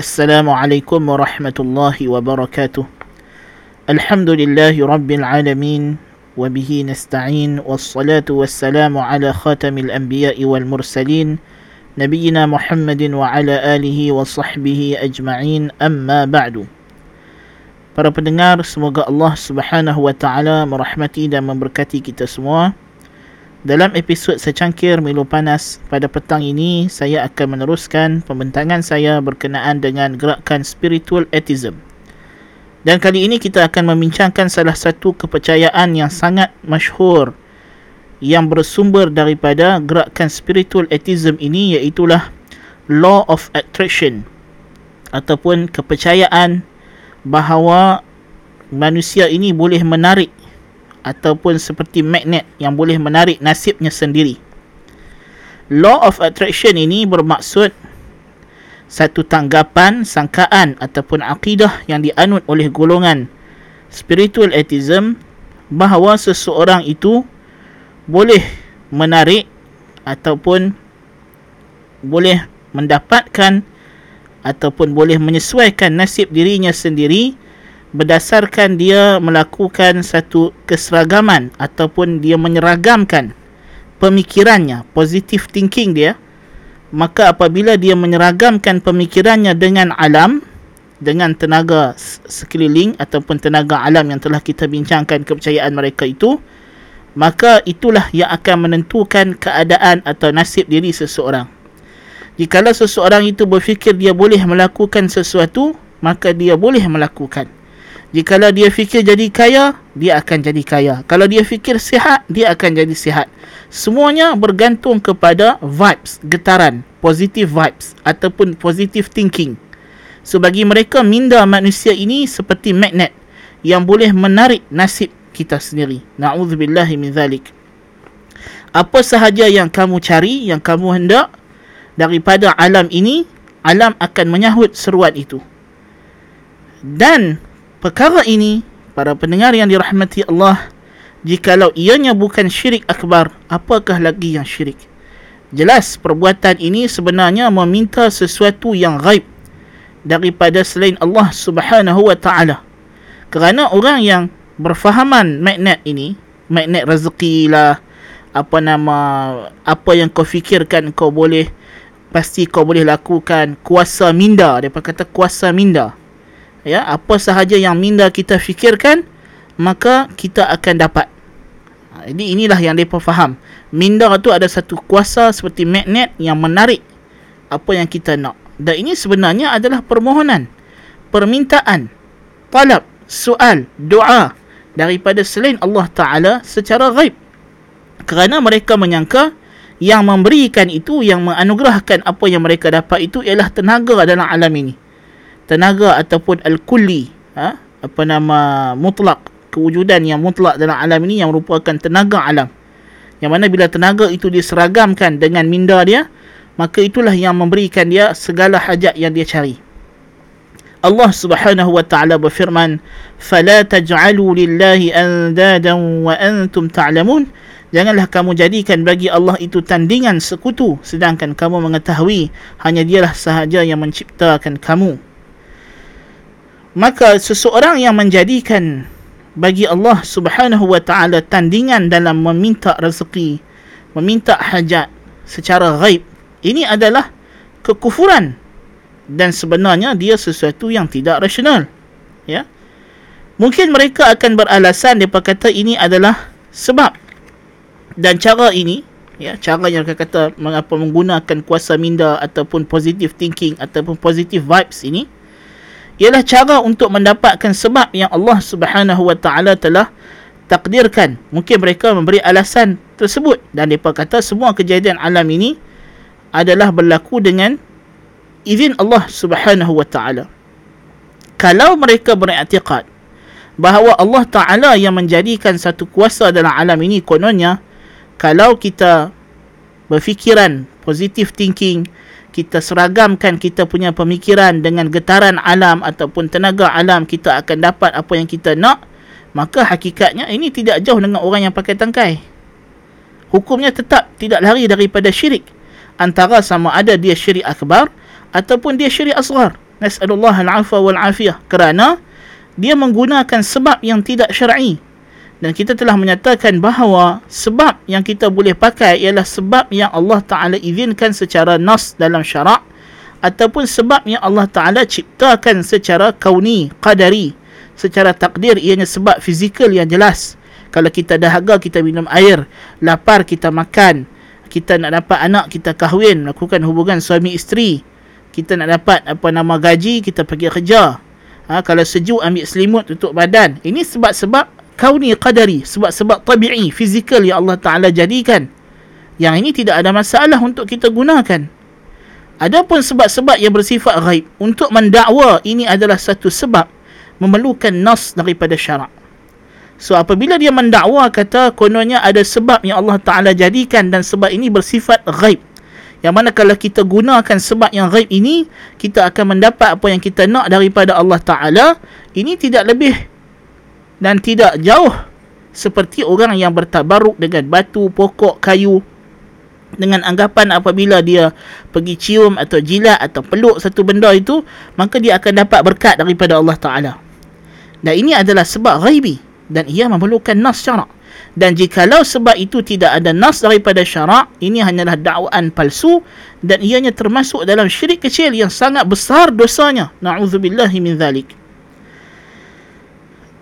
السلام عليكم ورحمة الله وبركاته الحمد لله رب العالمين وبه نستعين والصلاة والسلام على خاتم الأنبياء والمرسلين نبينا محمد وعلى آله وصحبه أجمعين أما بعد Para pendengar, semoga Allah Subhanahu wa taala merahmati dan memberkati kita semua. Dalam episod secangkir Milo Panas pada petang ini, saya akan meneruskan pembentangan saya berkenaan dengan gerakan spiritual atheism. Dan kali ini kita akan membincangkan salah satu kepercayaan yang sangat masyhur yang bersumber daripada gerakan spiritual atheism ini iaitulah law of attraction ataupun kepercayaan bahawa manusia ini boleh menarik ataupun seperti magnet yang boleh menarik nasibnya sendiri. Law of attraction ini bermaksud satu tanggapan, sangkaan ataupun akidah yang dianut oleh golongan spiritual atheism bahawa seseorang itu boleh menarik ataupun boleh mendapatkan ataupun boleh menyesuaikan nasib dirinya sendiri berdasarkan dia melakukan satu keseragaman ataupun dia menyeragamkan pemikirannya, positive thinking dia, maka apabila dia menyeragamkan pemikirannya dengan alam, dengan tenaga sekeliling ataupun tenaga alam yang telah kita bincangkan kepercayaan mereka itu, maka itulah yang akan menentukan keadaan atau nasib diri seseorang. Jikalau seseorang itu berfikir dia boleh melakukan sesuatu, maka dia boleh melakukan. Jikalau dia fikir jadi kaya, dia akan jadi kaya. Kalau dia fikir sihat, dia akan jadi sihat. Semuanya bergantung kepada vibes, getaran, positive vibes ataupun positive thinking. So bagi mereka minda manusia ini seperti magnet yang boleh menarik nasib kita sendiri. Nauzubillahi min zalik. Apa sahaja yang kamu cari, yang kamu hendak, daripada alam ini alam akan menyahut seruan itu dan perkara ini para pendengar yang dirahmati Allah jikalau ianya bukan syirik akbar apakah lagi yang syirik? Jelas perbuatan ini sebenarnya meminta sesuatu yang gaib daripada selain Allah Subhanahu wa taala. Kerana orang yang berfahaman magnet ini magnet rezeki lah apa nama apa yang kau fikirkan kau boleh pasti kau boleh lakukan kuasa minda. Dia kata kuasa minda ya apa sahaja yang minda kita fikirkan maka kita akan dapat. Ha, jadi inilah yang depa faham. Minda tu ada satu kuasa seperti magnet yang menarik apa yang kita nak. Dan ini sebenarnya adalah permohonan permintaan talab soal doa daripada selain Allah Taala secara gaib kerana mereka menyangka yang memberikan itu yang menganugerahkan apa yang mereka dapat itu ialah tenaga dalam alam ini tenaga ataupun al-kulli ha? apa nama mutlak kewujudan yang mutlak dalam alam ini yang merupakan tenaga alam yang mana bila tenaga itu diseragamkan dengan minda dia maka itulah yang memberikan dia segala hajat yang dia cari Allah Subhanahu wa taala berfirman fala taj'alu lillahi andadan wa antum ta'lamun ta Janganlah kamu jadikan bagi Allah itu tandingan sekutu sedangkan kamu mengetahui hanya dialah sahaja yang menciptakan kamu. Maka seseorang yang menjadikan bagi Allah Subhanahu wa taala tandingan dalam meminta rezeki, meminta hajat secara gaib, ini adalah kekufuran dan sebenarnya dia sesuatu yang tidak rasional. Ya. Mungkin mereka akan beralasan depa kata ini adalah sebab dan cara ini ya cara yang mereka kata mengapa menggunakan kuasa minda ataupun positive thinking ataupun positive vibes ini ialah cara untuk mendapatkan sebab yang Allah Subhanahu wa taala telah takdirkan. Mungkin mereka memberi alasan tersebut dan mereka kata semua kejadian alam ini adalah berlaku dengan izin Allah Subhanahu wa taala. Kalau mereka beriktikad bahawa Allah taala yang menjadikan satu kuasa dalam alam ini kononnya kalau kita berfikiran positive thinking kita seragamkan kita punya pemikiran dengan getaran alam ataupun tenaga alam kita akan dapat apa yang kita nak maka hakikatnya ini tidak jauh dengan orang yang pakai tangkai. Hukumnya tetap tidak lari daripada syirik. Antara sama ada dia syirik akbar ataupun dia syirik asghar. Nas'alullah al-afwa wal afiyah. Kerana dia menggunakan sebab yang tidak syar'i dan kita telah menyatakan bahawa sebab yang kita boleh pakai ialah sebab yang Allah Taala izinkan secara nas dalam syarak ataupun sebab yang Allah Taala ciptakan secara kauni qadari. Secara takdir ianya sebab fizikal yang jelas. Kalau kita dahaga kita minum air. Lapar kita makan. Kita nak dapat anak kita kahwin. Melakukan hubungan suami isteri. Kita nak dapat apa nama gaji kita pergi kerja. Ha, kalau sejuk ambil selimut tutup badan. Ini sebab-sebab kauni qadari sebab-sebab tabi'i fizikal yang Allah Taala jadikan yang ini tidak ada masalah untuk kita gunakan adapun sebab-sebab yang bersifat ghaib untuk mendakwa ini adalah satu sebab memerlukan nas daripada syarak So apabila dia mendakwa kata kononnya ada sebab yang Allah Ta'ala jadikan dan sebab ini bersifat ghaib. Yang mana kalau kita gunakan sebab yang ghaib ini, kita akan mendapat apa yang kita nak daripada Allah Ta'ala. Ini tidak lebih dan tidak jauh seperti orang yang bertabaruk dengan batu, pokok, kayu. Dengan anggapan apabila dia pergi cium atau jilat atau peluk satu benda itu, maka dia akan dapat berkat daripada Allah Ta'ala. Dan ini adalah sebab ghaibi dan ia memerlukan nas syarak dan jikalau sebab itu tidak ada nas daripada syarak ini hanyalah dakwaan palsu dan ianya termasuk dalam syirik kecil yang sangat besar dosanya na'udzubillahi min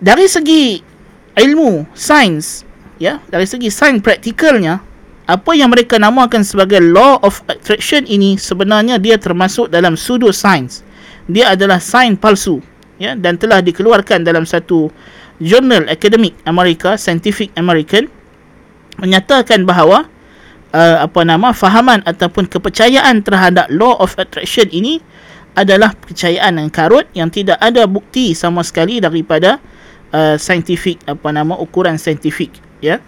dari segi ilmu sains ya dari segi sains praktikalnya apa yang mereka namakan sebagai law of attraction ini sebenarnya dia termasuk dalam pseudo science dia adalah sains palsu ya dan telah dikeluarkan dalam satu Journal Academic America Scientific American menyatakan bahawa uh, apa nama fahaman ataupun kepercayaan terhadap law of attraction ini adalah kepercayaan yang karut yang tidak ada bukti sama sekali daripada uh, scientific apa nama ukuran scientific ya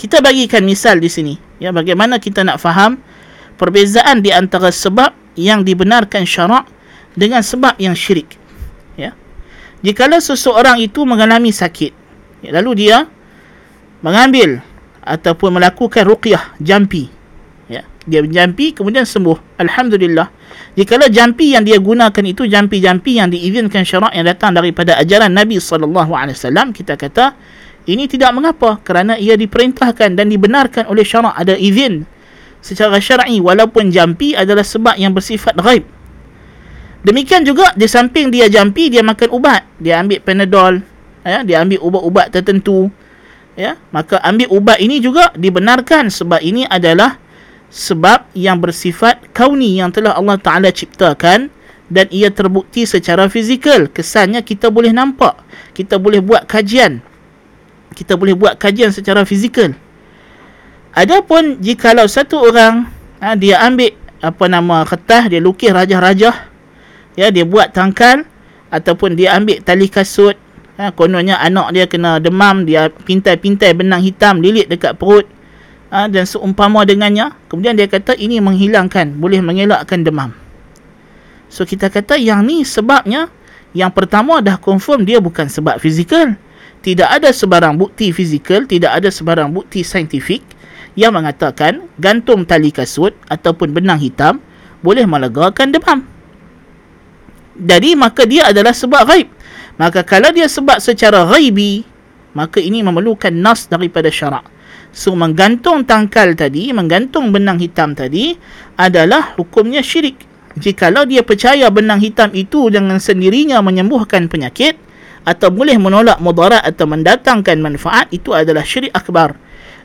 kita bagikan misal di sini ya bagaimana kita nak faham perbezaan di antara sebab yang dibenarkan syarak dengan sebab yang syirik Jikalau seseorang itu mengalami sakit, lalu dia mengambil ataupun melakukan ruqyah jampi. Dia jampi kemudian sembuh. Alhamdulillah. Jikalau jampi yang dia gunakan itu jampi-jampi yang diizinkan syarak yang datang daripada ajaran Nabi sallallahu alaihi wasallam, kita kata ini tidak mengapa kerana ia diperintahkan dan dibenarkan oleh syarak ada izin secara syar'i walaupun jampi adalah sebab yang bersifat ghaib. Demikian juga di samping dia jampi dia makan ubat. Dia ambil Panadol, ya, dia ambil ubat-ubat tertentu. Ya, maka ambil ubat ini juga dibenarkan sebab ini adalah sebab yang bersifat kauni yang telah Allah Taala ciptakan dan ia terbukti secara fizikal. Kesannya kita boleh nampak. Kita boleh buat kajian. Kita boleh buat kajian secara fizikal. Adapun jikalau satu orang ha, dia ambil apa nama kertas dia lukis rajah-rajah ya dia buat tangkal ataupun dia ambil tali kasut ha, kononnya anak dia kena demam dia pintai-pintai benang hitam lilit dekat perut ha, dan seumpama dengannya kemudian dia kata ini menghilangkan boleh mengelakkan demam so kita kata yang ni sebabnya yang pertama dah confirm dia bukan sebab fizikal tidak ada sebarang bukti fizikal tidak ada sebarang bukti saintifik yang mengatakan gantung tali kasut ataupun benang hitam boleh melegakan demam jadi maka dia adalah sebab ghaib. Maka kalau dia sebab secara ghaibi, maka ini memerlukan nas daripada syarak. So menggantung tangkal tadi, menggantung benang hitam tadi adalah hukumnya syirik. Jikalau dia percaya benang hitam itu dengan sendirinya menyembuhkan penyakit atau boleh menolak mudarat atau mendatangkan manfaat, itu adalah syirik akbar.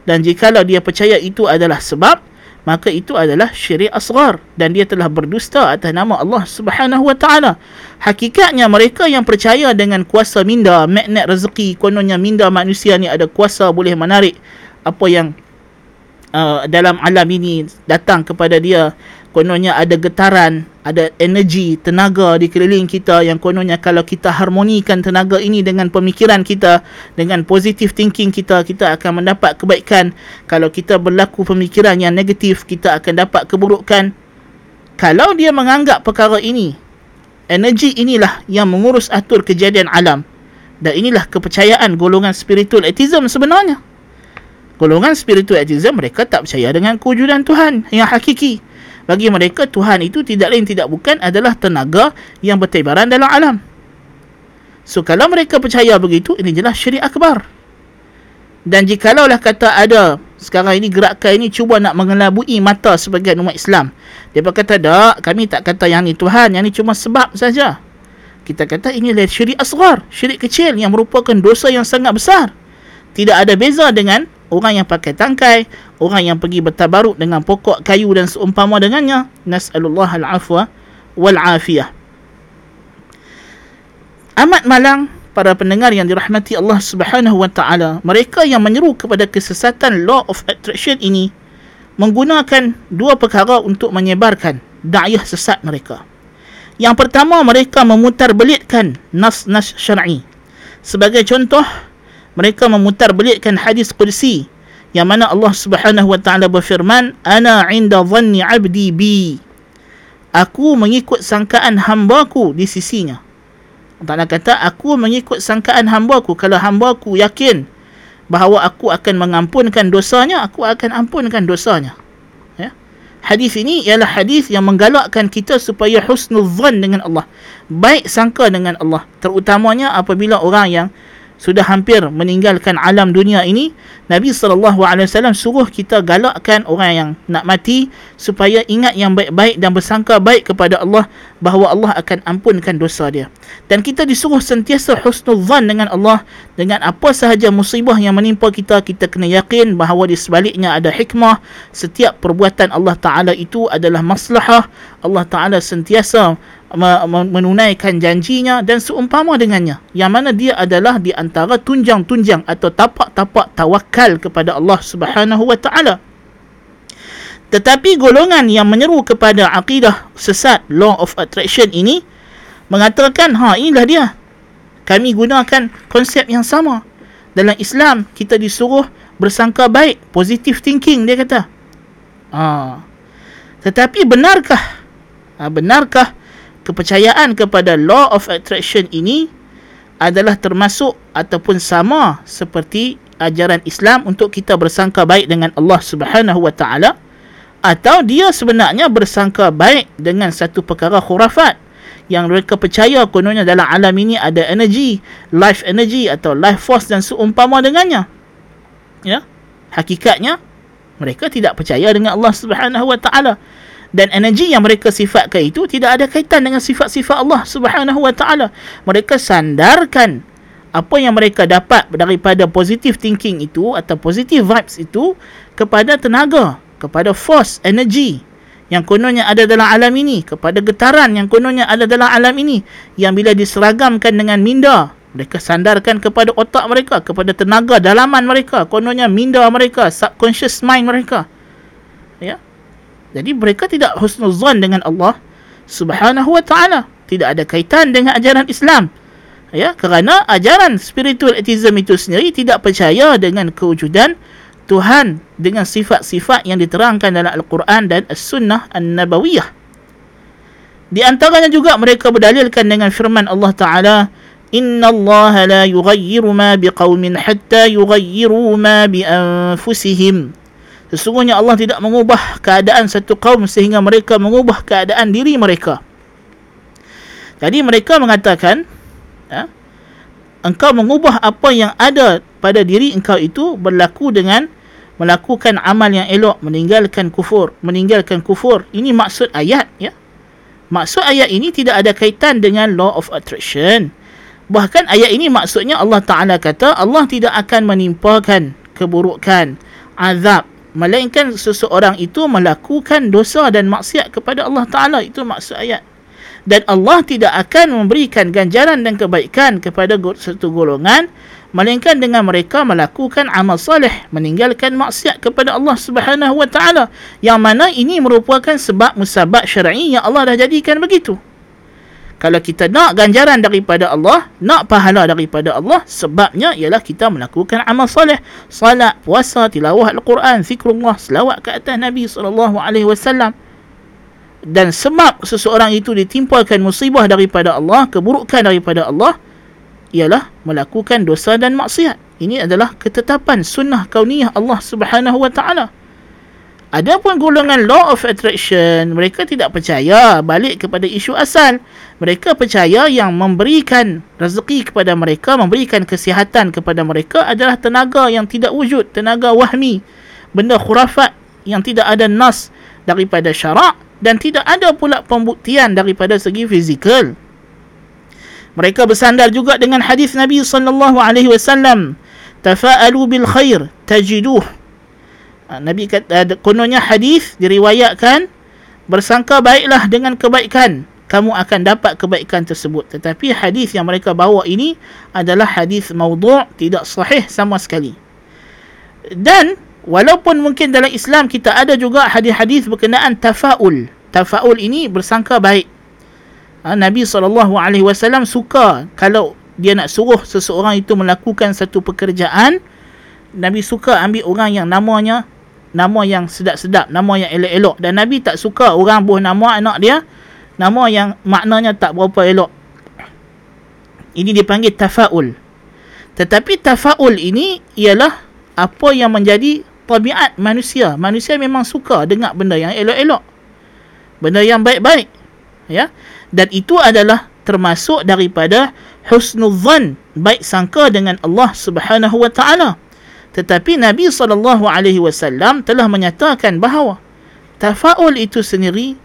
Dan jikalau dia percaya itu adalah sebab, maka itu adalah syirik asgar dan dia telah berdusta atas nama Allah Subhanahu wa taala. Hakikatnya mereka yang percaya dengan kuasa minda, magnet rezeki, kononnya minda manusia ni ada kuasa boleh menarik apa yang uh, dalam alam ini datang kepada dia kononnya ada getaran, ada energi, tenaga di keliling kita yang kononnya kalau kita harmonikan tenaga ini dengan pemikiran kita, dengan positive thinking kita, kita akan mendapat kebaikan. Kalau kita berlaku pemikiran yang negatif, kita akan dapat keburukan. Kalau dia menganggap perkara ini, energi inilah yang mengurus atur kejadian alam. Dan inilah kepercayaan golongan spiritual atheism sebenarnya. Golongan spiritual atheism mereka tak percaya dengan kewujudan Tuhan yang hakiki Bagi mereka Tuhan itu tidak lain tidak bukan adalah tenaga yang bertebaran dalam alam. So kalau mereka percaya begitu ini jelas syirik akbar. Dan jikalau lah kata ada sekarang ini gerakan ini cuba nak mengelabui mata sebagian umat Islam. Dia berkata tak, kami tak kata yang ni Tuhan, yang ni cuma sebab saja. Kita kata ini syirik asgar, syirik kecil yang merupakan dosa yang sangat besar. Tidak ada beza dengan orang yang pakai tangkai, orang yang pergi bertabaruk dengan pokok kayu dan seumpama dengannya. Nas'alullah al-afwa wal-afiyah. Amat malang para pendengar yang dirahmati Allah Subhanahu wa taala, mereka yang menyeru kepada kesesatan law of attraction ini menggunakan dua perkara untuk menyebarkan dakwah sesat mereka. Yang pertama, mereka memutarbelitkan nas-nas syar'i. Sebagai contoh, mereka memutarbelitkan hadis qudsi yang mana Allah Subhanahu wa taala berfirman ana inda dhanni 'abdi bi. Aku mengikut sangkaan hamba-ku di sisinya. Allah kata aku mengikut sangkaan hamba-ku. Kalau hamba-ku yakin bahawa aku akan mengampunkan dosanya aku akan ampunkan dosanya. Ya. Hadis ini ialah hadis yang menggalakkan kita supaya husnuzan dengan Allah. Baik sangka dengan Allah. Terutamanya apabila orang yang sudah hampir meninggalkan alam dunia ini Nabi SAW suruh kita galakkan orang yang nak mati supaya ingat yang baik-baik dan bersangka baik kepada Allah bahawa Allah akan ampunkan dosa dia. Dan kita disuruh sentiasa husnuzan dengan Allah dengan apa sahaja musibah yang menimpa kita kita kena yakin bahawa di sebaliknya ada hikmah. Setiap perbuatan Allah Ta'ala itu adalah maslahah. Allah Ta'ala sentiasa menunaikan janjinya dan seumpama dengannya yang mana dia adalah di antara tunjang-tunjang atau tapak-tapak tawakal kepada Allah Subhanahu wa taala. Tetapi golongan yang menyeru kepada akidah sesat law of attraction ini mengatakan ha inilah dia. Kami gunakan konsep yang sama. Dalam Islam kita disuruh bersangka baik positive thinking dia kata. Ha. Tetapi benarkah? Ha, benarkah kepercayaan kepada law of attraction ini adalah termasuk ataupun sama seperti ajaran Islam untuk kita bersangka baik dengan Allah Subhanahu wa taala atau dia sebenarnya bersangka baik dengan satu perkara khurafat yang mereka percaya kononnya dalam alam ini ada energi, life energy atau life force dan seumpama dengannya. Ya. Hakikatnya mereka tidak percaya dengan Allah Subhanahu wa taala dan energi yang mereka sifatkan itu tidak ada kaitan dengan sifat-sifat Allah Subhanahu wa taala. Mereka sandarkan apa yang mereka dapat daripada positive thinking itu atau positive vibes itu kepada tenaga, kepada force, energy yang kononnya ada dalam alam ini, kepada getaran yang kononnya ada dalam alam ini yang bila diseragamkan dengan minda mereka sandarkan kepada otak mereka, kepada tenaga dalaman mereka, kononnya minda mereka, subconscious mind mereka. Ya. Jadi mereka tidak husnuzan dengan Allah Subhanahu wa taala. Tidak ada kaitan dengan ajaran Islam. Ya, kerana ajaran spiritual atheism itu sendiri tidak percaya dengan kewujudan Tuhan dengan sifat-sifat yang diterangkan dalam Al-Quran dan As-Sunnah An-Nabawiyah. Di antaranya juga mereka berdalilkan dengan firman Allah Ta'ala, Inna Allah la yughayyiru ma biqawmin hatta yughayyiru ma bi anfusihim. Sesungguhnya Allah tidak mengubah keadaan satu kaum sehingga mereka mengubah keadaan diri mereka. Jadi mereka mengatakan, ya, engkau mengubah apa yang ada pada diri engkau itu berlaku dengan melakukan amal yang elok, meninggalkan kufur, meninggalkan kufur. Ini maksud ayat, ya. Maksud ayat ini tidak ada kaitan dengan law of attraction. Bahkan ayat ini maksudnya Allah Taala kata Allah tidak akan menimpakan keburukan, azab melainkan seseorang itu melakukan dosa dan maksiat kepada Allah Taala. Itu maksud ayat. Dan Allah tidak akan memberikan ganjaran dan kebaikan kepada satu golongan melainkan dengan mereka melakukan amal soleh meninggalkan maksiat kepada Allah Subhanahu wa taala. Yang mana ini merupakan sebab musabab syar'i yang Allah dah jadikan begitu kalau kita nak ganjaran daripada Allah, nak pahala daripada Allah, sebabnya ialah kita melakukan amal soleh, salat, puasa, tilawah Al-Quran, zikrullah, selawat ke atas Nabi SAW. Dan sebab seseorang itu ditimpakan musibah daripada Allah, keburukan daripada Allah, ialah melakukan dosa dan maksiat. Ini adalah ketetapan sunnah kauniyah Allah Subhanahu wa taala. Ada pun golongan law of attraction, mereka tidak percaya balik kepada isu asal. Mereka percaya yang memberikan rezeki kepada mereka, memberikan kesihatan kepada mereka adalah tenaga yang tidak wujud, tenaga wahmi, benda khurafat yang tidak ada nas daripada syarak dan tidak ada pula pembuktian daripada segi fizikal. Mereka bersandar juga dengan hadis Nabi sallallahu alaihi wasallam, "Tafa'alu bil khair tajiduh Ha, Nabi kata uh, kononnya hadis diriwayatkan bersangka baiklah dengan kebaikan kamu akan dapat kebaikan tersebut. Tetapi hadis yang mereka bawa ini adalah hadis maudhu' tidak sahih sama sekali. Dan walaupun mungkin dalam Islam kita ada juga hadis-hadis berkenaan tafaul. Tafaul ini bersangka baik. Ha, Nabi SAW suka kalau dia nak suruh seseorang itu melakukan satu pekerjaan Nabi suka ambil orang yang namanya nama yang sedap-sedap, nama yang elok-elok dan Nabi tak suka orang buh nama anak dia nama yang maknanya tak berapa elok. Ini dipanggil tafaul. Tetapi tafaul ini ialah apa yang menjadi tabiat manusia. Manusia memang suka dengar benda yang elok-elok. Benda yang baik-baik. Ya. Dan itu adalah termasuk daripada husnudzan, baik sangka dengan Allah Subhanahu wa taala. Tetapi Nabi SAW telah menyatakan bahawa tafaul itu sendiri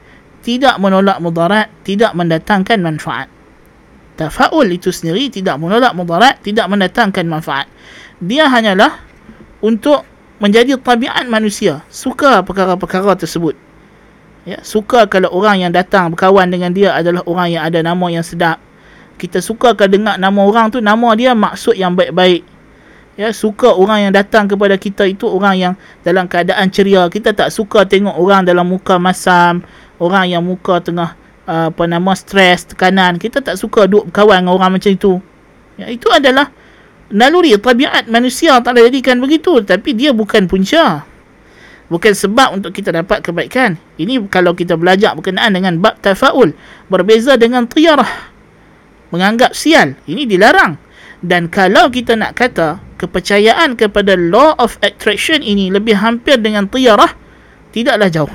tidak menolak mudarat, tidak mendatangkan manfaat. Tafaul itu sendiri tidak menolak mudarat, tidak mendatangkan manfaat. Dia hanyalah untuk menjadi tabiat manusia, suka perkara-perkara tersebut. Ya, suka kalau orang yang datang berkawan dengan dia adalah orang yang ada nama yang sedap. Kita suka dengar nama orang tu, nama dia maksud yang baik-baik ya suka orang yang datang kepada kita itu orang yang dalam keadaan ceria. Kita tak suka tengok orang dalam muka masam orang yang muka tengah uh, apa nama stres tekanan. Kita tak suka duduk berkawan dengan orang macam itu. Ya itu adalah naluri tabiat manusia tak ada jadikan begitu. Tapi dia bukan punca. Bukan sebab untuk kita dapat kebaikan. Ini kalau kita belajar berkenaan dengan bab tafaul berbeza dengan tiyarah menganggap sial. Ini dilarang. Dan kalau kita nak kata kepercayaan kepada law of attraction ini lebih hampir dengan tiyarah tidaklah jauh.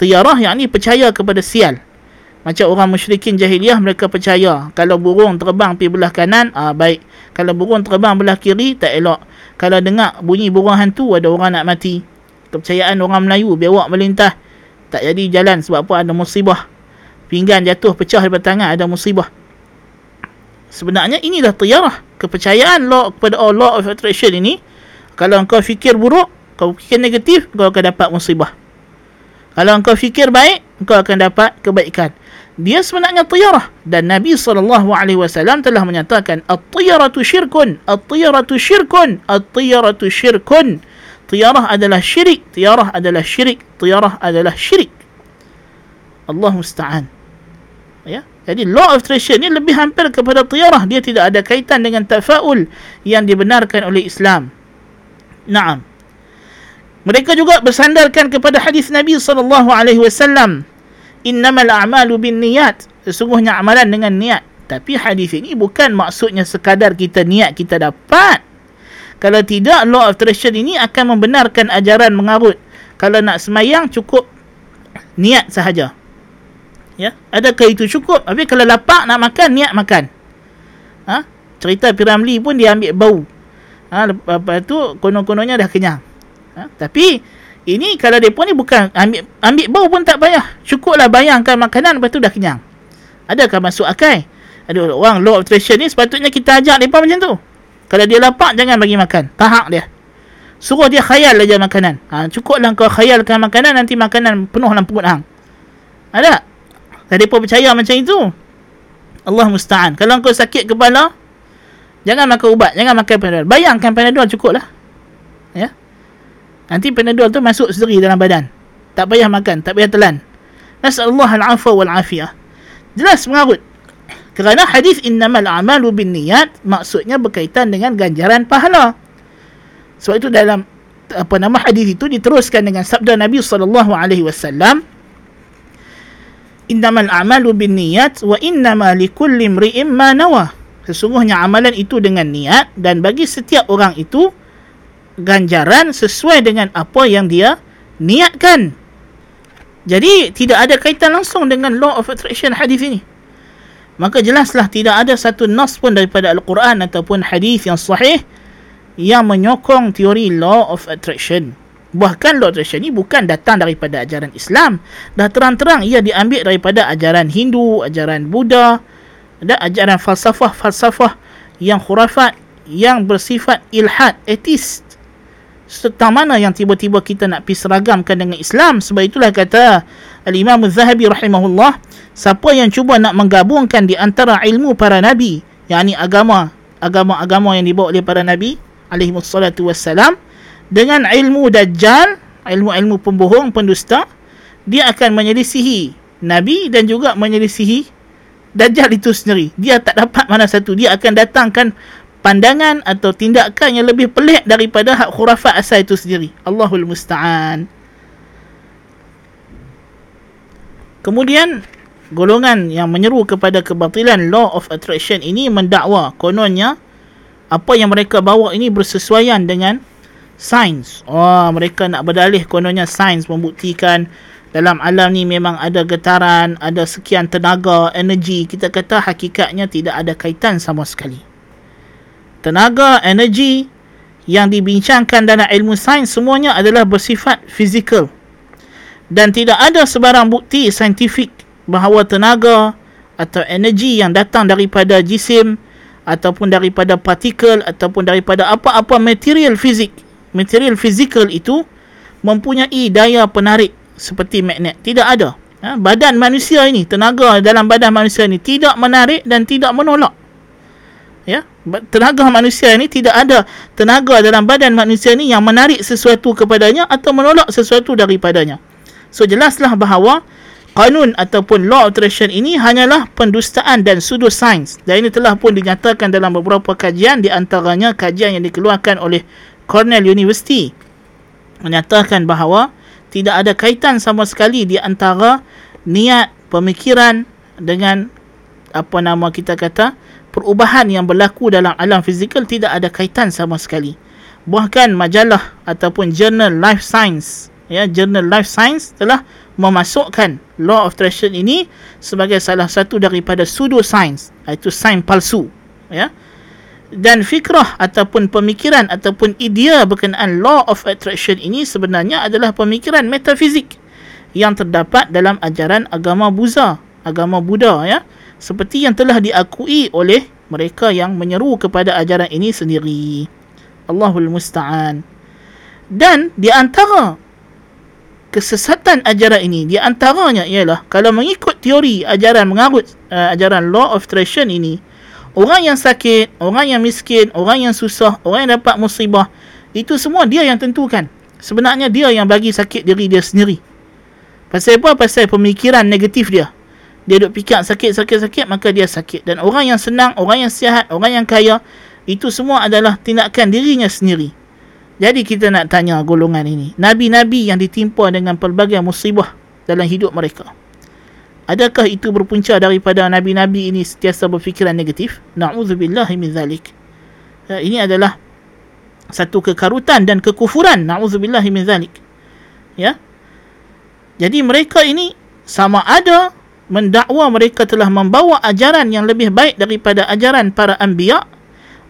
Tiyarah yang ni percaya kepada sial. Macam orang musyrikin jahiliah mereka percaya kalau burung terbang pergi belah kanan ah baik. Kalau burung terbang belah kiri tak elok. Kalau dengar bunyi burung hantu ada orang nak mati. Kepercayaan orang Melayu biawak melintah. Tak jadi jalan sebab apa? Ada musibah. Pinggan jatuh pecah daripada tangan ada musibah. Sebenarnya inilah tiyarah kepercayaan law kepada Allah of attraction ini kalau engkau fikir buruk kau fikir negatif kau akan dapat musibah. Kalau engkau fikir baik engkau akan dapat kebaikan. Dia sebenarnya tiyarah. Dan Nabi SAW telah menyatakan at-tiyaratu syirkun at-tiyaratu syirkun at-tiyaratu syirkun. Tiyarah adalah syirik tiyarah adalah syirik tiyarah adalah syirik. Allah musta'an. Ya jadi law of attraction ni lebih hampir kepada tiarah. Dia tidak ada kaitan dengan tafaul yang dibenarkan oleh Islam. Naam. Mereka juga bersandarkan kepada hadis Nabi sallallahu alaihi wasallam, "Innamal a'malu binniyat." Sesungguhnya amalan dengan niat. Tapi hadis ini bukan maksudnya sekadar kita niat kita dapat. Kalau tidak, law of attraction ini akan membenarkan ajaran mengarut. Kalau nak semayang, cukup niat sahaja ya? Adakah itu cukup? Tapi kalau lapar nak makan niat makan. Ha? Cerita Piramli pun dia ambil bau. Ha? Lepas tu konon-kononnya dah kenyang. Ha? Tapi ini kalau depa ni bukan ambil ambil bau pun tak payah. Cukuplah bayangkan makanan lepas tu dah kenyang. Adakah masuk akal? Ada orang low attraction ni sepatutnya kita ajak depa macam tu. Kalau dia lapar jangan bagi makan. Tahak dia. Suruh dia khayal aja makanan. Ha cukuplah kau khayalkan makanan nanti makanan penuh dalam perut hang ada dan mereka percaya macam itu. Allah musta'an. Kalau kau sakit kepala, jangan makan ubat. Jangan makan panadol. Bayangkan panadol cukup lah. Ya? Nanti panadol tu masuk sendiri dalam badan. Tak payah makan. Tak payah telan. Nas'allah al-afa wal-afiyah. Jelas mengarut. Kerana hadis innamal a'malu bin niyat maksudnya berkaitan dengan ganjaran pahala. Sebab itu dalam apa nama hadis itu diteruskan dengan sabda Nabi sallallahu alaihi wasallam innamal a'malu bin niat wa innama likulli imri'in ma nawa. Sesungguhnya amalan itu dengan niat dan bagi setiap orang itu ganjaran sesuai dengan apa yang dia niatkan. Jadi tidak ada kaitan langsung dengan law of attraction hadis ini. Maka jelaslah tidak ada satu nas pun daripada al-Quran ataupun hadis yang sahih yang menyokong teori law of attraction bahkan of attraction ini bukan datang daripada ajaran Islam. Dah terang-terang ia diambil daripada ajaran Hindu ajaran Buddha dan ajaran falsafah-falsafah yang khurafat yang bersifat ilhad etis serta mana yang tiba-tiba kita nak pergi seragamkan dengan Islam? Sebab itulah kata Al-Imam Al-Zahabi rahimahullah siapa yang cuba nak menggabungkan di antara ilmu para nabi yakni agama agama-agama yang dibawa oleh para nabi alaihi wassalatu wassalam dengan ilmu dajjal ilmu-ilmu pembohong pendusta dia akan menyelisihi nabi dan juga menyelisihi dajjal itu sendiri dia tak dapat mana satu dia akan datangkan pandangan atau tindakan yang lebih pelik daripada hak khurafat asal itu sendiri. Allahul Musta'an. Kemudian, golongan yang menyeru kepada kebatilan law of attraction ini mendakwa kononnya apa yang mereka bawa ini bersesuaian dengan sains. Oh, mereka nak berdalih kononnya sains membuktikan dalam alam ni memang ada getaran, ada sekian tenaga, energi. Kita kata hakikatnya tidak ada kaitan sama sekali tenaga, energi yang dibincangkan dalam ilmu sains semuanya adalah bersifat fizikal. Dan tidak ada sebarang bukti saintifik bahawa tenaga atau energi yang datang daripada jisim ataupun daripada partikel ataupun daripada apa-apa material fizik, material fizikal itu mempunyai daya penarik seperti magnet. Tidak ada. Ha? Badan manusia ini, tenaga dalam badan manusia ini tidak menarik dan tidak menolak ya tenaga manusia ini tidak ada tenaga dalam badan manusia ini yang menarik sesuatu kepadanya atau menolak sesuatu daripadanya so jelaslah bahawa kanun ataupun law of attraction ini hanyalah pendustaan dan sudut sains dan ini telah pun dinyatakan dalam beberapa kajian di antaranya kajian yang dikeluarkan oleh Cornell University menyatakan bahawa tidak ada kaitan sama sekali di antara niat pemikiran dengan apa nama kita kata perubahan yang berlaku dalam alam fizikal tidak ada kaitan sama sekali. Bahkan majalah ataupun jurnal Life Science, ya, jurnal Life Science telah memasukkan law of attraction ini sebagai salah satu daripada pseudo science, iaitu sains palsu, ya. Dan fikrah ataupun pemikiran ataupun idea berkenaan law of attraction ini sebenarnya adalah pemikiran metafizik yang terdapat dalam ajaran agama Buddha, agama Buddha ya seperti yang telah diakui oleh mereka yang menyeru kepada ajaran ini sendiri. Allahul Musta'an. Dan di antara kesesatan ajaran ini, di antaranya ialah kalau mengikut teori ajaran mengarut uh, ajaran law of attraction ini, orang yang sakit, orang yang miskin, orang yang susah, orang yang dapat musibah, itu semua dia yang tentukan. Sebenarnya dia yang bagi sakit diri dia sendiri. Pasal apa? Pasal pemikiran negatif dia dia duk fikir sakit sakit sakit maka dia sakit dan orang yang senang orang yang sihat orang yang kaya itu semua adalah tindakan dirinya sendiri jadi kita nak tanya golongan ini nabi-nabi yang ditimpa dengan pelbagai musibah dalam hidup mereka adakah itu berpunca daripada nabi-nabi ini sentiasa berfikiran negatif? Na'udzubillah min zalik. Ya, ini adalah satu kekarutan dan kekufuran. Na'udzubillah min zalik. Ya. Jadi mereka ini sama ada mendakwa mereka telah membawa ajaran yang lebih baik daripada ajaran para anbiya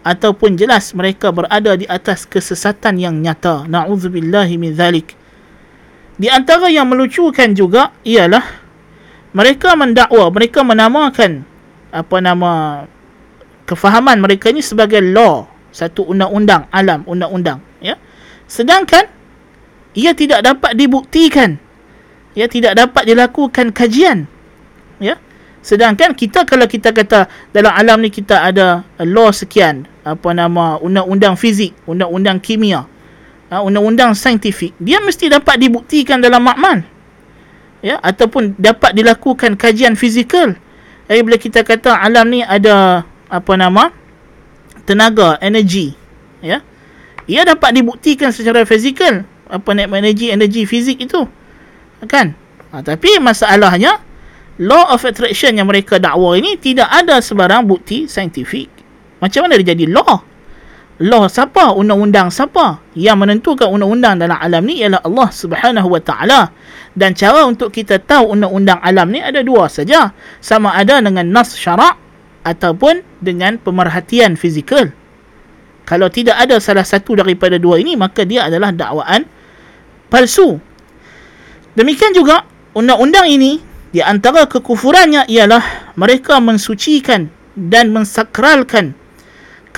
ataupun jelas mereka berada di atas kesesatan yang nyata. Na'udzubillahi min zalik. Di antara yang melucukan juga ialah mereka mendakwa mereka menamakan apa nama kefahaman mereka ini sebagai law satu undang-undang alam undang-undang ya. Sedangkan ia tidak dapat dibuktikan. Ia tidak dapat dilakukan kajian ya. Sedangkan kita kalau kita kata dalam alam ni kita ada law sekian apa nama undang-undang fizik undang-undang kimia ha, undang-undang saintifik dia mesti dapat dibuktikan dalam makmal ya ataupun dapat dilakukan kajian fizikal jadi bila kita kata alam ni ada apa nama tenaga energi ya ia dapat dibuktikan secara fizikal apa nama energi energi fizik itu kan ha, tapi masalahnya law of attraction yang mereka dakwa ini tidak ada sebarang bukti saintifik. Macam mana dia jadi law? Law siapa undang-undang siapa yang menentukan undang-undang dalam alam ni ialah Allah Subhanahu wa taala. Dan cara untuk kita tahu undang-undang alam ni ada dua saja. Sama ada dengan nas syarak ataupun dengan pemerhatian fizikal. Kalau tidak ada salah satu daripada dua ini maka dia adalah dakwaan palsu. Demikian juga undang-undang ini di antara kekufurannya ialah mereka mensucikan dan mensakralkan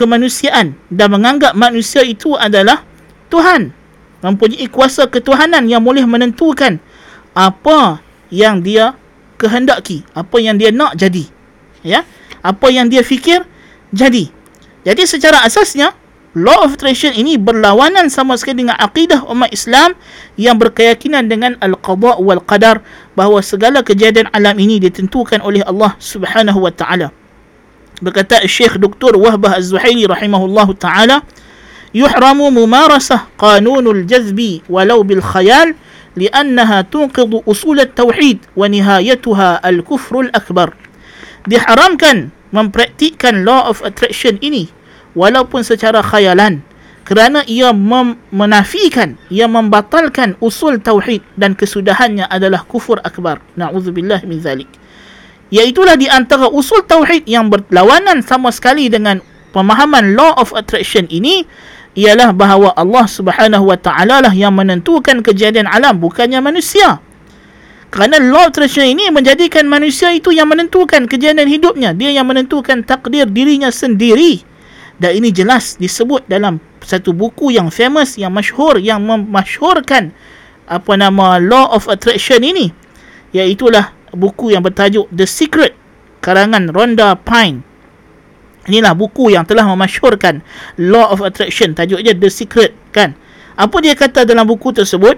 kemanusiaan dan menganggap manusia itu adalah Tuhan. Mempunyai kuasa ketuhanan yang boleh menentukan apa yang dia kehendaki apa yang dia nak jadi. Ya? Apa yang dia fikir jadi. Jadi secara asasnya law of attraction ini berlawanan sama sekali dengan akidah umat Islam yang berkeyakinan dengan al-qada wal qadar bahawa segala kejadian alam ini ditentukan oleh Allah Subhanahu wa taala berkata Syekh Dr. Wahbah Az-Zuhaili rahimahullah taala yuhramu mumarasah qanunul jazbi walau bil khayal لأنها تنقض أصول التوحيد ونهايتها الكفر الأكبر diharamkan mempraktikkan law of attraction ini walaupun secara khayalan kerana ia mem- menafikan ia membatalkan usul tauhid dan kesudahannya adalah kufur akbar na'udzubillah min zalik Iaitulah di antara usul tauhid yang berlawanan sama sekali dengan pemahaman law of attraction ini ialah bahawa Allah Subhanahu wa taala lah yang menentukan kejadian alam bukannya manusia. Kerana law of attraction ini menjadikan manusia itu yang menentukan kejadian hidupnya, dia yang menentukan takdir dirinya sendiri. Dan ini jelas disebut dalam satu buku yang famous yang masyhur yang memasyhurkan apa nama law of attraction ini. Iaitulah buku yang bertajuk The Secret karangan Rhonda Pine. Inilah buku yang telah memasyurkan Law of Attraction. Tajuk dia The Secret kan. Apa dia kata dalam buku tersebut?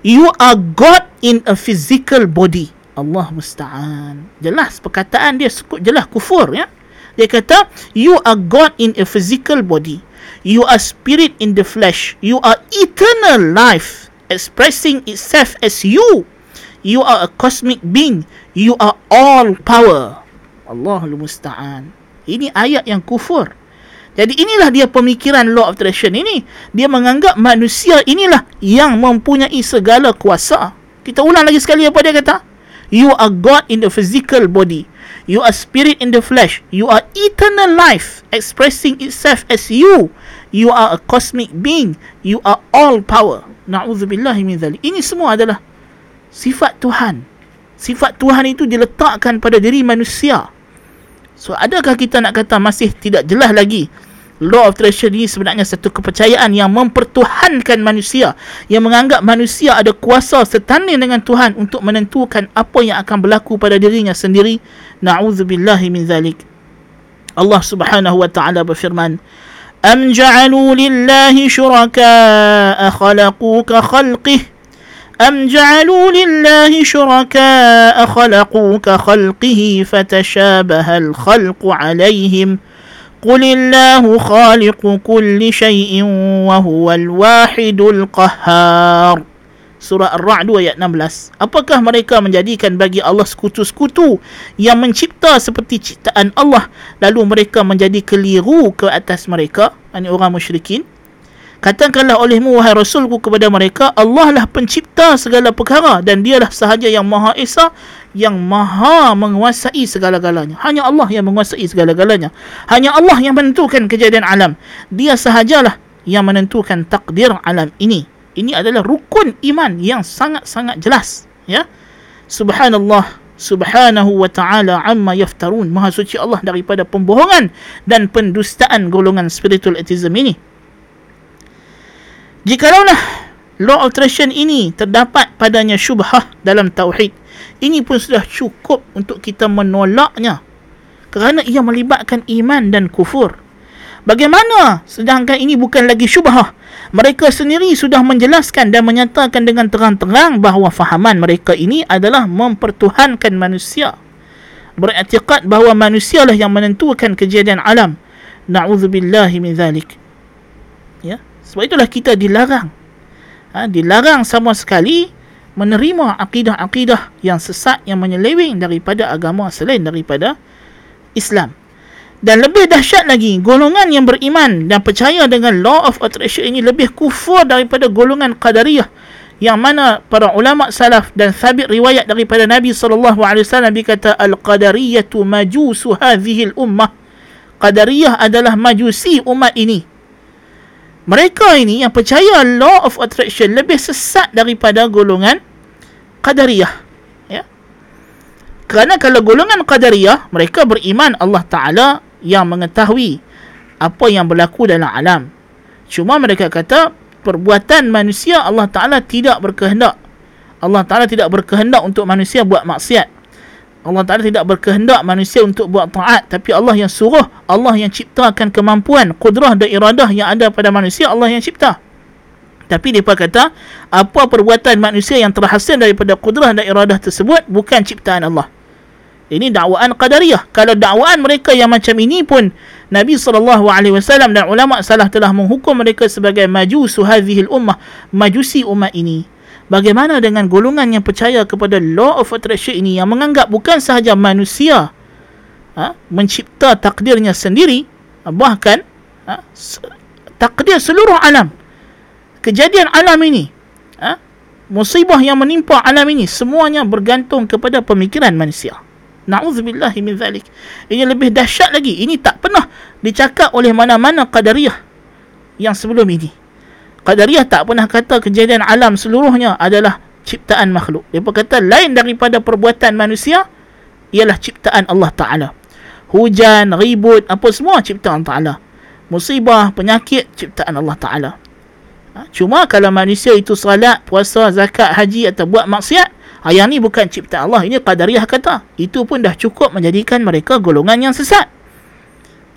You are God in a physical body. Allah musta'an. Jelas perkataan dia jelas kufur ya. Dia kata you are God in a physical body. You are spirit in the flesh. You are eternal life expressing itself as you You are a cosmic being. You are all power. Allahul Musta'an. Ini ayat yang kufur. Jadi inilah dia pemikiran law of attraction ini. Dia menganggap manusia inilah yang mempunyai segala kuasa. Kita ulang lagi sekali apa dia kata. You are God in the physical body. You are spirit in the flesh. You are eternal life expressing itself as you. You are a cosmic being. You are all power. Na'udzubillahi min dhalik. Ini semua adalah sifat Tuhan. Sifat Tuhan itu diletakkan pada diri manusia. So adakah kita nak kata masih tidak jelas lagi Law of attraction ini sebenarnya satu kepercayaan yang mempertuhankan manusia yang menganggap manusia ada kuasa setanding dengan Tuhan untuk menentukan apa yang akan berlaku pada dirinya sendiri. Na'udzubillahi min zalik. Allah Subhanahu wa taala berfirman, "Am ja'alu lillahi syuraka'a khalaqu ka khalqihi أم جعلوا لله شركاء خلقوا كخلقه فتشابه الخلق عليهم قل الله خالق كل شيء وهو الواحد القهار Surah Ar-Ra'd ayat 16. Apakah mereka menjadikan bagi Allah sekutu-sekutu yang mencipta seperti ciptaan Allah lalu mereka menjadi keliru ke atas mereka? Ini orang musyrikin. Katakanlah olehmu wahai Rasulku kepada mereka Allah lah pencipta segala perkara Dan dialah sahaja yang maha esa Yang maha menguasai segala-galanya. Hanya Allah yang menguasai segala-galanya. Hanya Allah yang menentukan kejadian alam. Dia sahajalah yang menentukan takdir alam ini. Ini adalah rukun iman yang sangat-sangat jelas Ya. Subhanallah Subhanahu wa ta'ala amma yaftarun. Maha suci Allah daripada pembohongan Dan pendustaan golongan spiritual atheism ini Jikalau lah law alteration ini terdapat padanya syubhah dalam tauhid, ini pun sudah cukup untuk kita menolaknya kerana ia melibatkan iman dan kufur. Bagaimana sedangkan ini bukan lagi syubhah? Mereka sendiri sudah menjelaskan dan menyatakan dengan terang-terang bahawa fahaman mereka ini adalah mempertuhankan manusia. Beriktikad bahawa manusialah yang menentukan kejadian alam. Na'udzubillahi min zalik. Ya. Sebab itulah kita dilarang. Ha, dilarang sama sekali menerima akidah-akidah yang sesat yang menyeleweng daripada agama selain daripada Islam. Dan lebih dahsyat lagi, golongan yang beriman dan percaya dengan law of attraction ini lebih kufur daripada golongan qadariyah yang mana para ulama salaf dan sabit riwayat daripada Nabi sallallahu alaihi wasallam berkata al-qadariyatu majusu hadhihi al-ummah. Qadariyah adalah majusi umat ini. Mereka ini yang percaya law of attraction lebih sesat daripada golongan qadariyah. Ya. Kerana kalau golongan qadariyah mereka beriman Allah Taala yang mengetahui apa yang berlaku dalam alam. Cuma mereka kata perbuatan manusia Allah Ta'ala tidak berkehendak. Allah Ta'ala tidak berkehendak untuk manusia buat maksiat. Allah Ta'ala tidak berkehendak manusia untuk buat taat. Tapi Allah yang suruh, Allah yang ciptakan kemampuan, kudrah dan iradah yang ada pada manusia, Allah yang cipta. Tapi mereka kata, apa perbuatan manusia yang terhasil daripada kudrah dan iradah tersebut, bukan ciptaan Allah. Ini dakwaan qadariyah. Kalau dakwaan mereka yang macam ini pun Nabi SAW dan ulama salah telah menghukum mereka sebagai majusu hadhil ummah, majusi umat ini. Bagaimana dengan golongan yang percaya kepada law of attraction ini yang menganggap bukan sahaja manusia ha, mencipta takdirnya sendiri, bahkan ha, takdir seluruh alam. Kejadian alam ini, ha, musibah yang menimpa alam ini semuanya bergantung kepada pemikiran manusia. Na'udzubillah min zalik. Ini lebih dahsyat lagi. Ini tak pernah dicakap oleh mana-mana qadariyah yang sebelum ini. Qadariyah tak pernah kata kejadian alam seluruhnya adalah ciptaan makhluk. Dia kata lain daripada perbuatan manusia ialah ciptaan Allah Ta'ala. Hujan, ribut, apa semua ciptaan Ta'ala. Musibah, penyakit, ciptaan Allah Ta'ala. Ha? Cuma kalau manusia itu salat, puasa, zakat, haji atau buat maksiat, Ha, yang ni bukan cipta Allah. Ini Qadariyah kata. Itu pun dah cukup menjadikan mereka golongan yang sesat.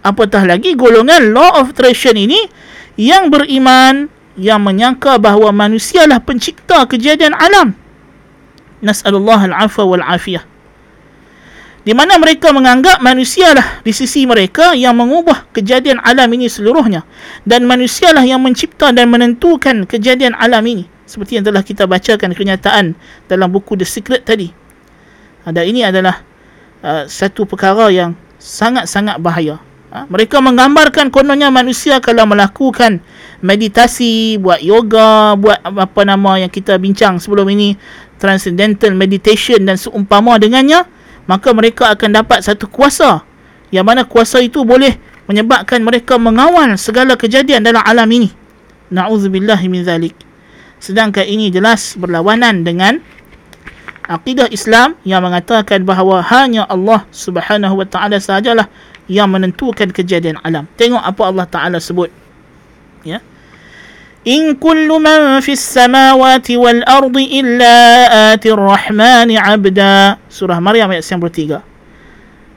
Apatah lagi golongan law of attraction ini yang beriman yang menyangka bahawa manusialah pencipta kejadian alam. Nas'alullah al-afwa wal-afiyah. Di mana mereka menganggap manusialah di sisi mereka yang mengubah kejadian alam ini seluruhnya. Dan manusialah yang mencipta dan menentukan kejadian alam ini seperti yang telah kita bacakan kenyataan dalam buku The Secret tadi. Dan ini adalah uh, satu perkara yang sangat-sangat bahaya. Ha? Mereka menggambarkan kononnya manusia kalau melakukan meditasi, buat yoga, buat apa nama yang kita bincang sebelum ini, transcendental meditation dan seumpama dengannya, maka mereka akan dapat satu kuasa yang mana kuasa itu boleh menyebabkan mereka mengawal segala kejadian dalam alam ini. Na'udzubillah min zalik sedangkan ini jelas berlawanan dengan akidah Islam yang mengatakan bahawa hanya Allah Subhanahu wa taala sahajalah yang menentukan kejadian alam. Tengok apa Allah Taala sebut. Ya. In kullu man fis samawati wal ardi illa atir rahmani 'abda. Surah Maryam ayat 93.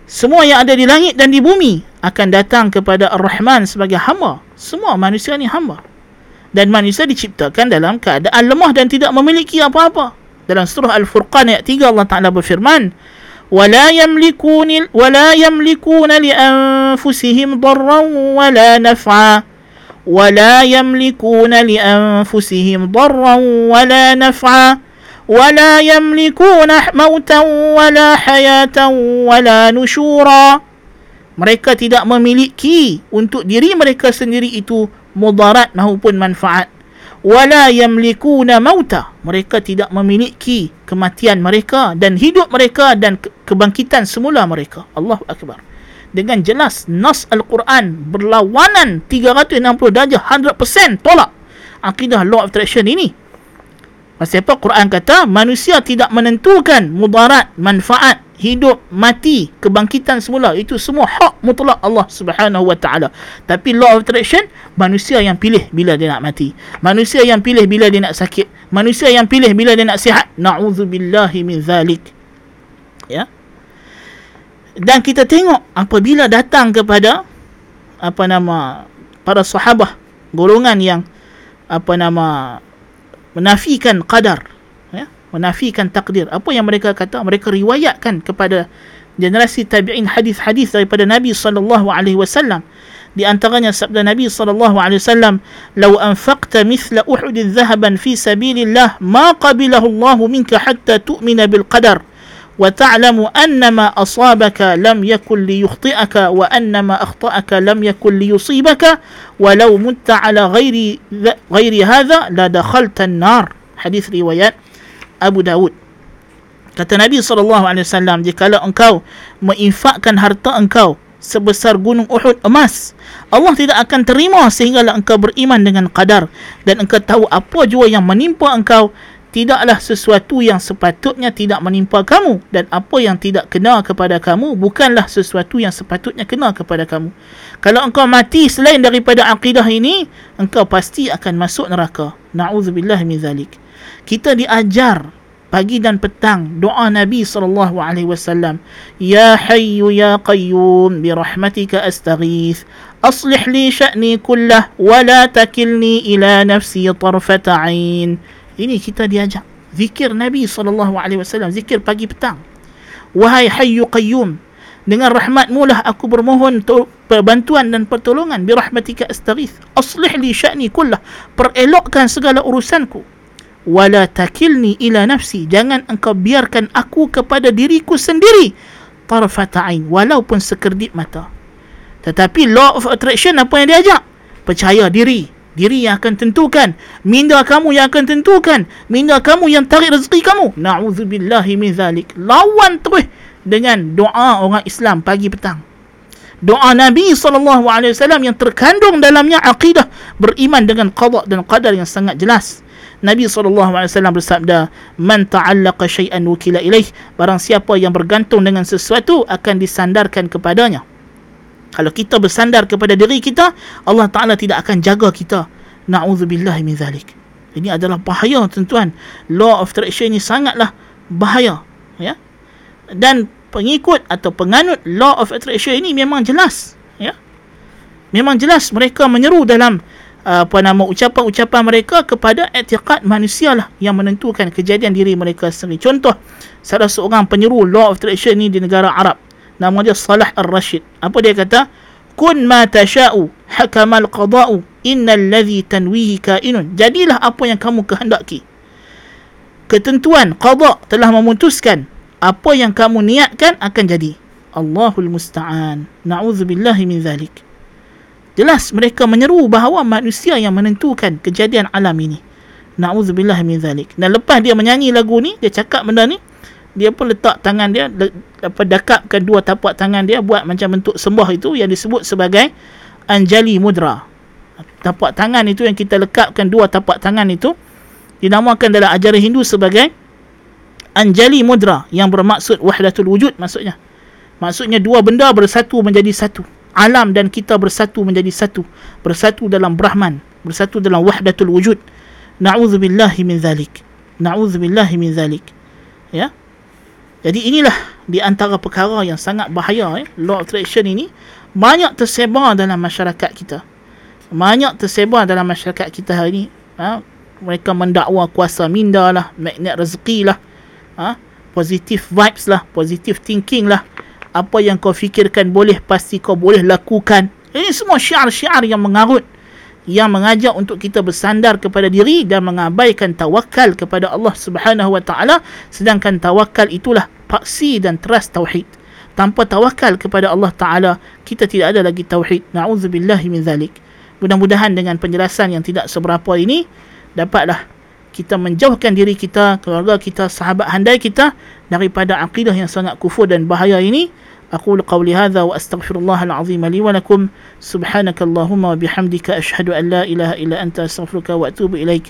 Semua yang ada di langit dan di bumi akan datang kepada Ar-Rahman sebagai hamba. Semua manusia ni hamba dan manusia diciptakan dalam keadaan lemah dan tidak memiliki apa-apa. Dalam surah Al-Furqan ayat 3 Allah Taala berfirman, "Wala yamlikun wala yamlikun li anfusihim darran wala naf'a." ولا يملكون لأنفسهم ضرا ولا نفعا ولا يملكون موتا ولا حياة ولا نشورا mereka tidak memiliki untuk diri mereka sendiri itu mudarat maupun manfaat wala yamlikuna mauta. Mereka tidak memiliki kematian mereka dan hidup mereka dan kebangkitan semula mereka. Allahu akbar. Dengan jelas nas al-Quran berlawanan 360 darjah 100% tolak. Akidah law of attraction ini Pasal apa Quran kata manusia tidak menentukan mudarat manfaat hidup, mati, kebangkitan semula itu semua hak mutlak Allah Subhanahu wa taala. Tapi law of attraction manusia yang pilih bila dia nak mati. Manusia yang pilih bila dia nak sakit. Manusia yang pilih bila dia nak sihat. Nauzubillahi min zalik. Ya. Dan kita tengok apabila datang kepada apa nama para sahabat golongan yang apa nama menafikan qadar menafikan takdir. Apa yang mereka kata? Mereka riwayatkan kepada generasi tabi'in hadis-hadis daripada Nabi sallallahu alaihi wasallam. Di antaranya sabda Nabi sallallahu alaihi wasallam, "Lau anfaqta mithla Uhud dhahaban fi sabilillah, ma qabilahu Allah minka hatta tu'mina bil qadar." وتعلم أن ما أصابك لم يكن ليخطئك وأن ما أخطأك لم يكن ليصيبك ولو مت على غير غير هذا لدخلت النار حديث روايات أبو داود Kata Nabi SAW, jika engkau menginfakkan harta engkau sebesar gunung Uhud emas, Allah tidak akan terima sehinggalah engkau beriman dengan qadar dan engkau tahu apa jua yang menimpa engkau tidaklah sesuatu yang sepatutnya tidak menimpa kamu dan apa yang tidak kena kepada kamu bukanlah sesuatu yang sepatutnya kena kepada kamu. Kalau engkau mati selain daripada akidah ini, engkau pasti akan masuk neraka. Nauzubillah min zalik. Kita diajar pagi dan petang doa Nabi sallallahu alaihi wasallam, "Ya Hayyu ya Qayyum bi rahmatika astaghith, aslih li sya'ni kullah wa la takilni ila nafsi tarfata 'ain." Ini kita diajak zikir Nabi SAW, zikir pagi petang. Wahai Hayyu Qayyum, dengan rahmatmu lah aku bermohon bantuan dan pertolongan. Birahmatika astaghith. Aslih li sya'ni kullah. Perelokkan segala urusanku. Wala takilni ila nafsi. Jangan engkau biarkan aku kepada diriku sendiri. Tarfata ain. Walaupun sekerdip mata. Tetapi law of attraction apa yang diajak? Percaya diri diri yang akan tentukan. Minda kamu yang akan tentukan. Minda kamu yang tarik rezeki kamu. Na'udzubillahi min zalik. Lawan terus dengan doa orang Islam pagi petang. Doa Nabi SAW yang terkandung dalamnya akidah beriman dengan qada dan qadar yang sangat jelas. Nabi SAW bersabda Man ta'allaqa syai'an wukila ilaih. Barang siapa yang bergantung dengan sesuatu Akan disandarkan kepadanya kalau kita bersandar kepada diri kita Allah Taala tidak akan jaga kita. Na'udzubillah min zalik. Ini adalah bahaya tuan-tuan. Law of attraction ini sangatlah bahaya ya. Dan pengikut atau penganut law of attraction ini memang jelas ya. Memang jelas mereka menyeru dalam uh, apa nama ucapan-ucapan mereka kepada etiqad manusia lah yang menentukan kejadian diri mereka sendiri. Contoh salah seorang penyeru law of attraction ini di negara Arab nama dia Salah Ar-Rashid. Apa dia kata? Kun ma tasha'u hakamal qada'u innal ladhi tanwihi kainun. Jadilah apa yang kamu kehendaki. Ketentuan qada telah memutuskan apa yang kamu niatkan akan jadi. Allahul musta'an. Na'udzubillahi min zalik. Jelas mereka menyeru bahawa manusia yang menentukan kejadian alam ini. Na'udzubillahi min zalik. Dan lepas dia menyanyi lagu ni dia cakap benda ni dia pun letak tangan dia apa dekapkan dua tapak tangan dia buat macam bentuk sembah itu yang disebut sebagai anjali mudra. Tapak tangan itu yang kita lekapkan dua tapak tangan itu dinamakan dalam ajaran Hindu sebagai anjali mudra yang bermaksud wahdatul wujud maksudnya. Maksudnya dua benda bersatu menjadi satu. Alam dan kita bersatu menjadi satu. Bersatu dalam brahman bersatu dalam wahdatul wujud. Na'udzubillahi min zalik. Na'udzubillahi min zalik. Ya jadi inilah di antara perkara yang sangat bahaya eh, law attraction ini banyak tersebar dalam masyarakat kita. Banyak tersebar dalam masyarakat kita hari ini. Ha? Mereka mendakwa kuasa minda lah, magnet rezeki lah, ha? positive vibes lah, positive thinking lah. Apa yang kau fikirkan boleh, pasti kau boleh lakukan. Ini semua syiar-syiar yang mengarut yang mengajak untuk kita bersandar kepada diri dan mengabaikan tawakal kepada Allah Subhanahu wa taala sedangkan tawakal itulah paksi dan trust tauhid tanpa tawakal kepada Allah taala kita tidak ada lagi tauhid naudzubillahi min zalik mudah-mudahan dengan penjelasan yang tidak seberapa ini dapatlah kita menjauhkan diri kita keluarga kita sahabat handai kita daripada akidah yang sangat kufur dan bahaya ini أقول قولي هذا وأستغفر الله العظيم لي ولكم سبحانك اللهم وبحمدك أشهد أن لا إله إلا أنت أستغفرك وأتوب إليك